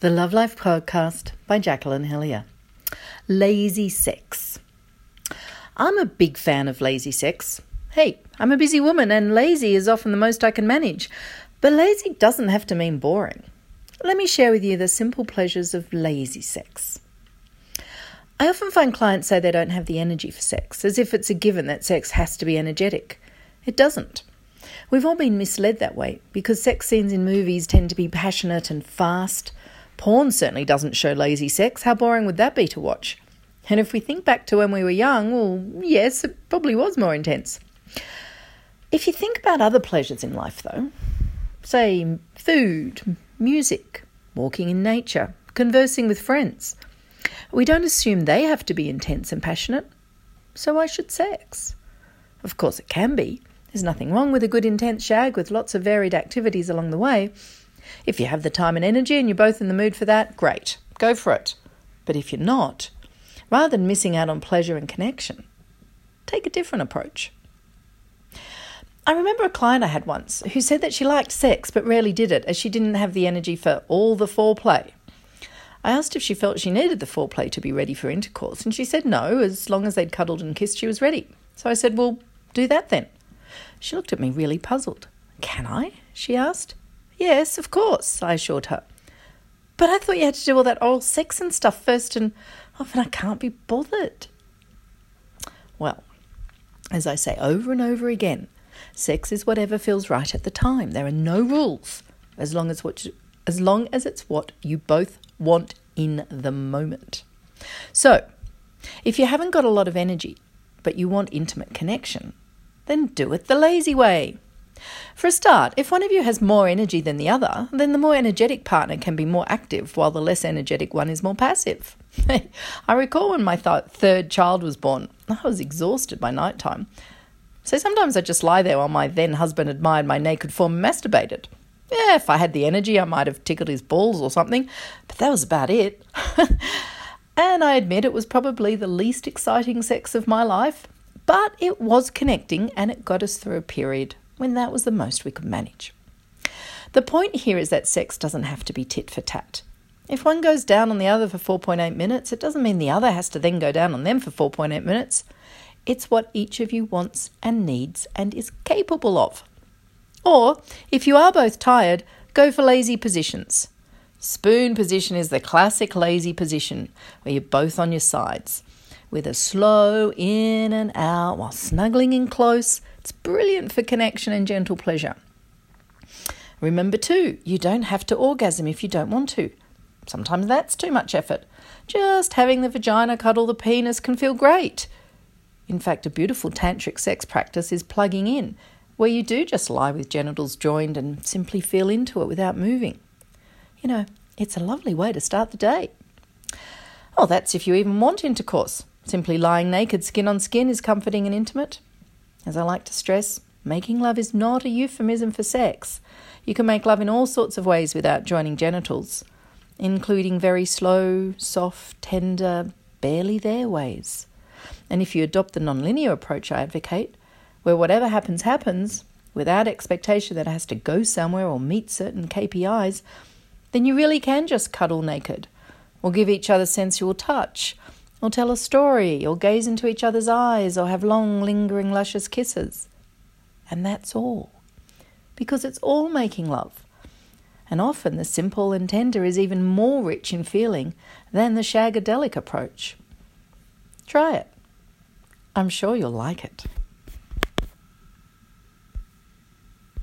The Love Life Podcast by Jacqueline Hellyer. Lazy sex. I'm a big fan of lazy sex. Hey, I'm a busy woman and lazy is often the most I can manage. But lazy doesn't have to mean boring. Let me share with you the simple pleasures of lazy sex. I often find clients say they don't have the energy for sex, as if it's a given that sex has to be energetic. It doesn't. We've all been misled that way because sex scenes in movies tend to be passionate and fast. Porn certainly doesn't show lazy sex. How boring would that be to watch? And if we think back to when we were young, well, yes, it probably was more intense. If you think about other pleasures in life, though, say food, music, walking in nature, conversing with friends, we don't assume they have to be intense and passionate. So why should sex? Of course, it can be. There's nothing wrong with a good intense shag with lots of varied activities along the way. If you have the time and energy and you're both in the mood for that, great, go for it. But if you're not, rather than missing out on pleasure and connection, take a different approach. I remember a client I had once who said that she liked sex but rarely did it as she didn't have the energy for all the foreplay. I asked if she felt she needed the foreplay to be ready for intercourse, and she said no, as long as they'd cuddled and kissed, she was ready. So I said, Well, do that then. She looked at me really puzzled. Can I? she asked. Yes, of course, I assured her. But I thought you had to do all that oral sex and stuff first, and often I can't be bothered. Well, as I say over and over again, sex is whatever feels right at the time. There are no rules as long as what you, as long as it's what you both want in the moment. So, if you haven't got a lot of energy, but you want intimate connection, then do it the lazy way. For a start, if one of you has more energy than the other, then the more energetic partner can be more active while the less energetic one is more passive. I recall when my th- third child was born, I was exhausted by night time. So sometimes I'd just lie there while my then husband admired my naked form and masturbated. Yeah, if I had the energy, I might have tickled his balls or something, but that was about it. and I admit it was probably the least exciting sex of my life, but it was connecting and it got us through a period when that was the most we could manage. The point here is that sex doesn't have to be tit for tat. If one goes down on the other for 4.8 minutes, it doesn't mean the other has to then go down on them for 4.8 minutes. It's what each of you wants and needs and is capable of. Or, if you are both tired, go for lazy positions. Spoon position is the classic lazy position where you're both on your sides with a slow in and out while snuggling in close. It's brilliant for connection and gentle pleasure. Remember, too, you don't have to orgasm if you don't want to. Sometimes that's too much effort. Just having the vagina cuddle the penis can feel great. In fact, a beautiful tantric sex practice is plugging in, where you do just lie with genitals joined and simply feel into it without moving. You know, it's a lovely way to start the day. Oh, that's if you even want intercourse. Simply lying naked, skin on skin, is comforting and intimate. As I like to stress, making love is not a euphemism for sex. You can make love in all sorts of ways without joining genitals, including very slow, soft, tender, barely there ways. And if you adopt the nonlinear approach I advocate, where whatever happens, happens, without expectation that it has to go somewhere or meet certain KPIs, then you really can just cuddle naked, or give each other sensual touch, or tell a story, or gaze into each other's eyes, or have long, lingering, luscious kisses. And that's all. Because it's all making love. And often the simple and tender is even more rich in feeling than the shagadelic approach. Try it. I'm sure you'll like it.